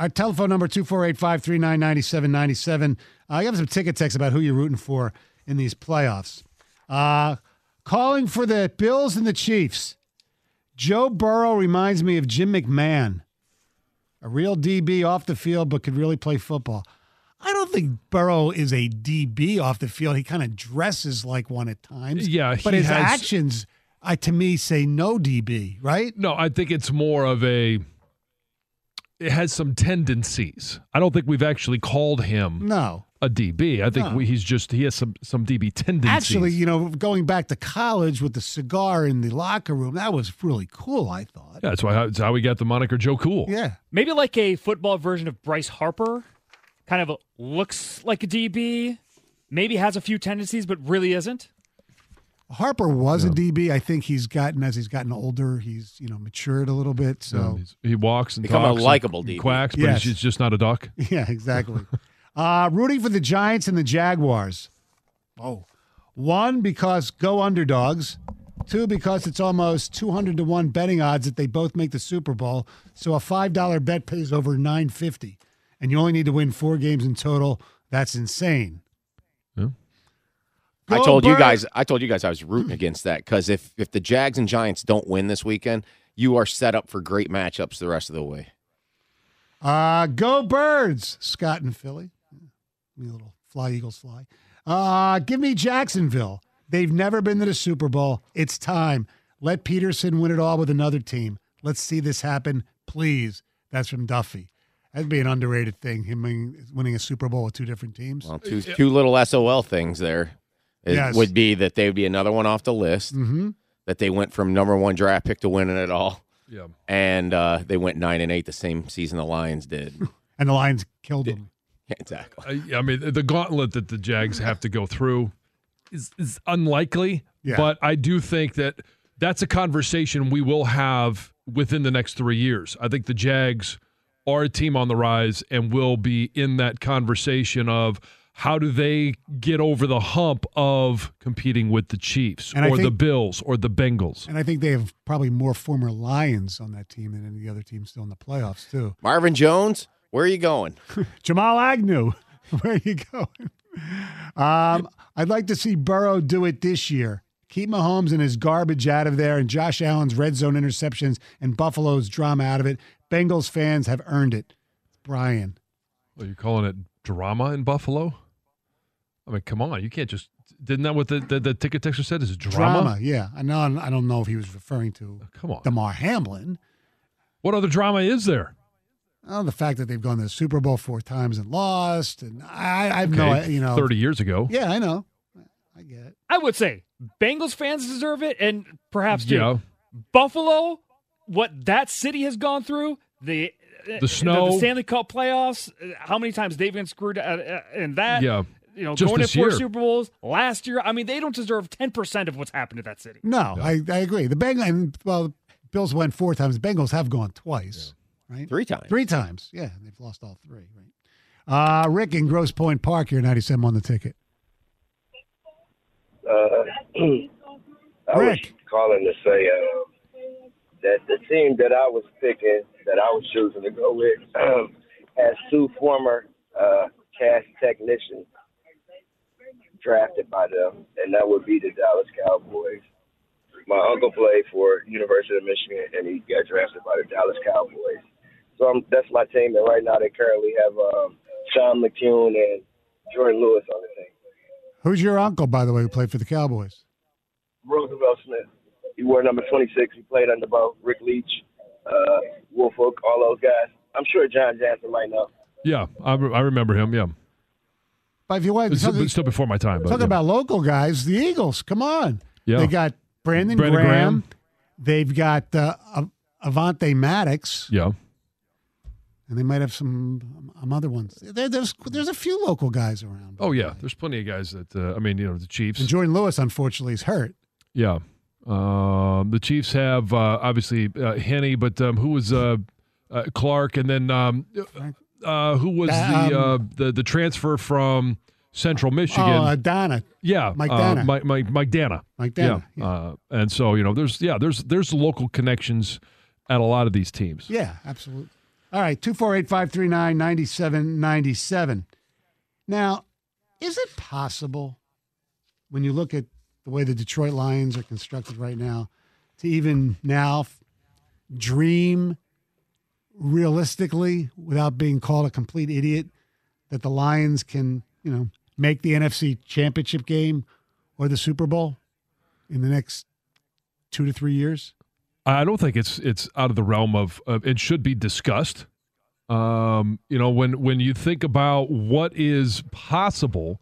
Our telephone number 248-539-9797. Uh, I have some ticket texts about who you're rooting for in these playoffs. Uh, calling for the Bills and the Chiefs. Joe Burrow reminds me of Jim McMahon, a real DB off the field, but could really play football. I don't think Burrow is a DB off the field. He kind of dresses like one at times. Yeah, but his has- actions, I to me, say no DB. Right? No, I think it's more of a. It has some tendencies. I don't think we've actually called him No. a DB. I think No. we, he's just he has some some DB tendencies. Actually, you know, going back to college with the cigar in the locker room, that was really cool. I thought. yeah, that's why that's how we got the moniker Joe Cool. Yeah. Maybe like a football version of Bryce Harper. Kind of looks like a DB. Maybe has a few tendencies, but really isn't. Harper was a DB. I think he's gotten as he's gotten older, he's you know matured a little bit. So he's- he walks and Become a talks and- likable and DB. quacks, but Yes. he's just- just not a duck. yeah, exactly. uh, rooting for the Giants and the Jaguars. Oh, one because go underdogs. Two because it's almost two hundred to one betting odds that they both make the Super Bowl. So a five dollar bet pays over nine fifty, and you only need to win four games in total. That's insane. I Go told you guys. I told you guys I was rooting against that because if if the Jags and Giants don't win this weekend, you are set up for great matchups the rest of the way. Uh, go birds, Scott and Philly. Give me a little fly, Eagles fly. Uh, give me Jacksonville. They've never been to the Super Bowl. It's time. Let Pederson win it all with another team. Let's see this happen, please. That's from Duffy. That'd be an underrated thing, him winning, winning a Super Bowl with two different teams. Well, two two little SOL things there is- Yes. would be that they would be another one off the list. Mhm. That they went from number one draft pick to winning it all. Yeah. And uh, they went nine and eight the same season the Lions did. And the Lions killed them. exactly. I, I mean, the gauntlet that the Jags have to go through is, is unlikely, Yeah. but I do think that that's a conversation we will have within the next three years. I think the Jags are a team on the rise and will be in that conversation of how do they get over the hump of competing with the Chiefs And I or the Bills or the Bengals. And I think they have probably more former Lions on that team than any other team still in the playoffs, too. Marvin Jones, where are you going? Jamal Agnew, where are you going? Um, I'd like to see Burrow do it this year. Keep Mahomes and his garbage out of there, and Josh Allen's red zone interceptions and Buffalo's drama out of it. Bengals fans have earned it. Brian. Are you calling it drama in Buffalo? I mean, come on, you can't just. Didn't that what the, the, the ticket texter said? Is drama? Drama, yeah. I know. I don't know if he was referring to Come on. Damar Hamlin. What other drama is there? Oh, the fact that they've gone to the Super Bowl four times and lost, and I, I have no, you know, 30 years ago. Yeah, I know. I get it. I would say Bengals fans deserve it, and perhaps too. Yeah. Buffalo, what that city has gone through, the The snow. the, Stanley Cup playoffs, uh, how many times they've been screwed uh, uh, in that. Yeah. You know, Just going to four year. Super Bowls last year. I mean, they don't deserve ten percent of what's happened to that city. No, I, I agree. The Bengals, well, the Bills went four times. The Bengals have gone twice, right? Three times. Three times. Yeah, they've lost all three, right? Uh, Rick in Grosse Pointe Park here, 97 on the ticket. Uh, I was Rick. calling to say uh, that the team that I was picking, that I was choosing to go with, um, has two former uh, Cass Technicians drafted by them, and that would be the Dallas Cowboys. My uncle played for University of Michigan, and he got drafted by the Dallas Cowboys. So I'm, that's my team, and right now they currently have um, Sean McKeon and Jourdan Lewis on the team. Who's your uncle, by the way, who played for the Cowboys? Roosevelt Smith. He wore number 26. He played under both Rick Leach, uh, Woolfolk, all those guys. I'm sure Jon Jansen might know. Yeah, I, re- I remember him. Yeah, But if you want it's, still before my time. But talk yeah. about local guys, the Eagles. Come on. Yeah. They got Brandon, Brandon Graham. Graham. They've got uh, Avonte Maddox, yeah. and they might have some um, other ones. There, there's there's a few local guys around. Oh yeah, there's plenty of guys that uh, I mean, you know, the Chiefs. And Jourdan Lewis, unfortunately, is hurt. Yeah. Um, the Chiefs have uh, obviously uh, Henne, but um, who was uh, uh, Clark, and then um, uh, who was the uh, Um, the the transfer from Central Michigan? Oh, uh, Donna. yeah, Mike uh, Danna. Mike, Mike Mike Danna. Mike Danna, Yeah. Uh, and so you know, there's yeah, there's there's local connections at a lot of these teams. Yeah, absolutely. All right, 248 539 9797. Now, is it possible when you look at the way the Detroit Lions are constructed right now to even now dream realistically without being called a complete idiot that the Lions can, you know, make the NFC championship game or the Super Bowl in the next two to three years? I don't think it's it's out of the realm of, of it should be discussed. Um, you know, when when you think about what is possible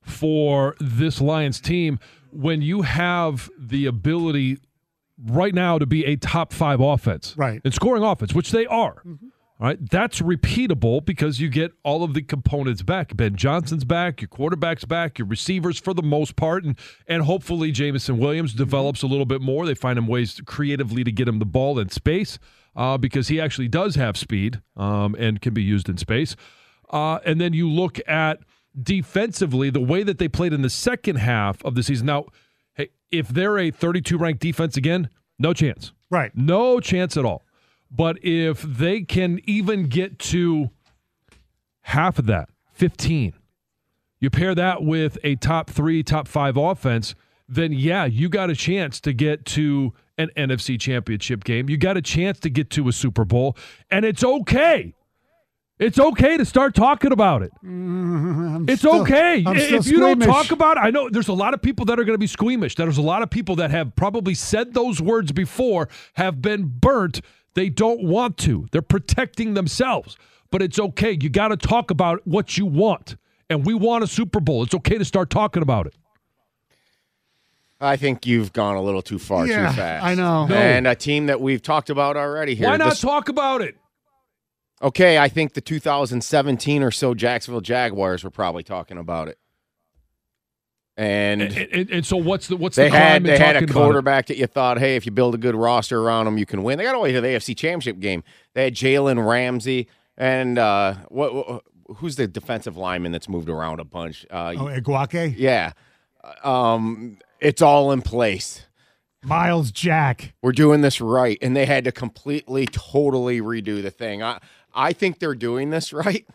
for this Lions team, when you have the ability right now to be a top five offense, Right. and scoring offense, which they are. All right, that's repeatable because you get all of the components back. Ben Johnson's back, your quarterback's back, your receivers for the most part, and and hopefully Jameson Williams develops a little bit more. They find him ways to, creatively to get him the ball in space uh, because he actually does have speed um, and can be used in space. Uh, and then you look at defensively the way that they played in the second half of the season. Now, if they're a 32 ranked defense again, no chance. Right. No chance at all. But if they can even get to half of that, 15, you pair that with a top three, top five offense, then yeah, you got a chance to get to an NFC championship game. You got a chance to get to a Super Bowl, and it's okay. It's okay to start talking about it. Mm, I'm It's still- okay. I'm if still you don't talk about it, I know there's a lot of people that are going to be squeamish. There's a lot of people that have probably said those words before, have been burnt. They don't want to. They're protecting themselves. But it's okay. You got to talk about what you want. And we want a Super Bowl. It's okay to start talking about it. I think you've gone a little too far Yeah, too fast. I know. No. And a team that we've talked about already here. Why not this- talk about it? Okay, I think the 2017 or so Jacksonville Jaguars were probably talking about it. And, And, and, and so what's the what's they the crime had they had a talking about it? quarterback that you thought, hey, if you build a good roster around them, you can win. They got away to the AFC Championship game. They had Jalen Ramsey and uh, what, what who's the defensive lineman that's moved around a bunch? Uh, Oh, Ngakoue? yeah, um, it's all in place. Myles Jack. We're doing this right, and they had to completely, totally redo the thing. I I think they're doing this right.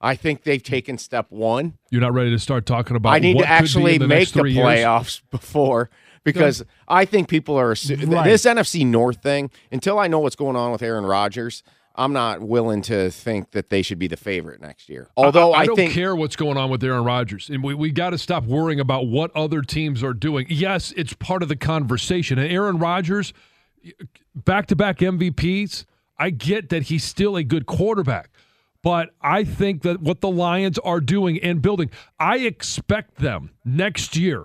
I think they've taken step one. You're not ready to start talking about I need to actually the make the three years? playoffs before because I think people are assu- Right. this NFC North thing. Until I know what's going on with Aaron Rodgers, I'm not willing to think that they should be the favorite next year. Although I, I, don't think care what's going on with Aaron Rodgers, and we, we got to stop worrying about what other teams are doing. Yes, it's part of the conversation. And Aaron Rodgers, back to back MVPs, I get that he's still a good quarterback. But I think that what the Lions are doing and building, I expect them next year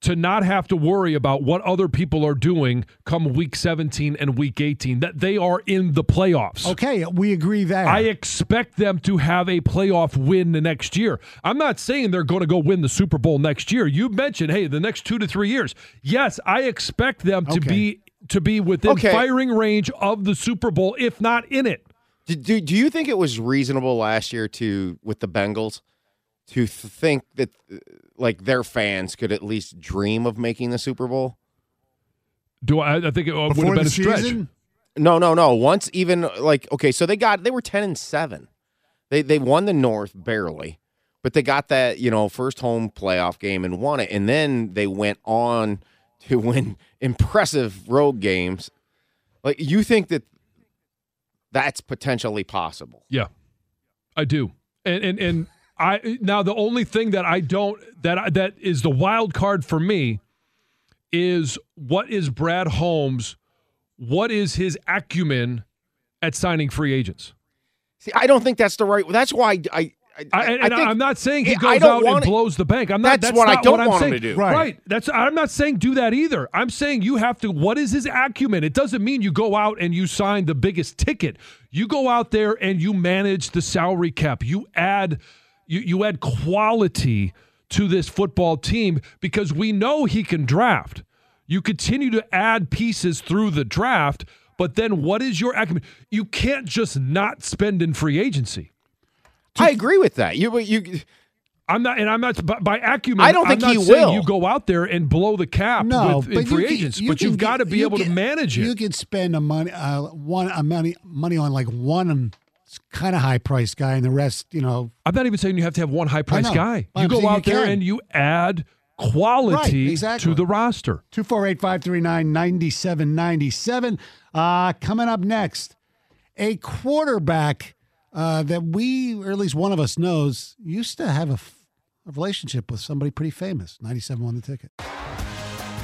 to not have to worry about what other people are doing come week 17 and week 18, that they are in the playoffs. Okay, we agree that. I expect them to have a playoff win the next year. I'm not saying they're going to go win the Super Bowl next year. You mentioned, hey, the next two to three years. Yes, I expect them to Okay. be to be within Okay. firing range of the Super Bowl, if not in it. do, do, do you think it was reasonable last year to with the Bengals to think that uh, like their fans could at least dream of making the Super Bowl? Do I? I think it would have been a stretch. season? No, no, no. Once even like okay, so they got they were ten and seven. They they won the North barely, but they got that you know first home playoff game and won it, and then they went on to win impressive road games. Like you think that that's potentially possible. Yeah, I do. And and and I now the only thing that I don't that I, that is the wild card for me is what is Brad Holmes? What is his acumen at signing free agents? See, I don't think that's the right. That's why I. I, I, and think- I'm not saying he goes out and it- blows the bank. I'm not. That's That's, what I don't I'm want him saying. to do. Right. That's. I'm not saying do that either. I'm saying you have to. What is his acumen? It doesn't mean you go out and you sign the biggest ticket. You go out there and you manage the salary cap. You add. You you add quality to this football team because we know he can draft. You continue to add pieces through the draft, but then what is your acumen? You can't just not spend in free agency. I agree with that. You you. I'm not, and I'm not by, by acumen. I don't think I'm he will. You go out there and blow the cap No, with, in free can- agents, you but you've got to be able to manage it. You can spend a money, uh, one a money money on like one kind of high priced guy, and the rest, you know, I'm not even saying you have to have one high priced guy. I'm You go out you there and you add quality Right, exactly. to the roster. 248 539 9797. Uh, Coming up next, a quarterback uh, that we, or at least one of us knows, used to have a, a relationship with somebody pretty famous. 97 won the ticket.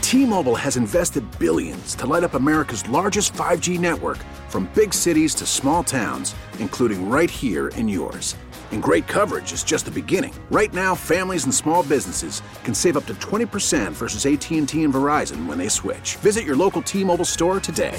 T-Mobile has invested billions to light up America's largest 5G network from big cities to small towns, including right here in yours. And great coverage is just the beginning. Right now, families and small businesses can save up to 20% versus AT&T and Verizon when they switch. Visit your local T-Mobile store today.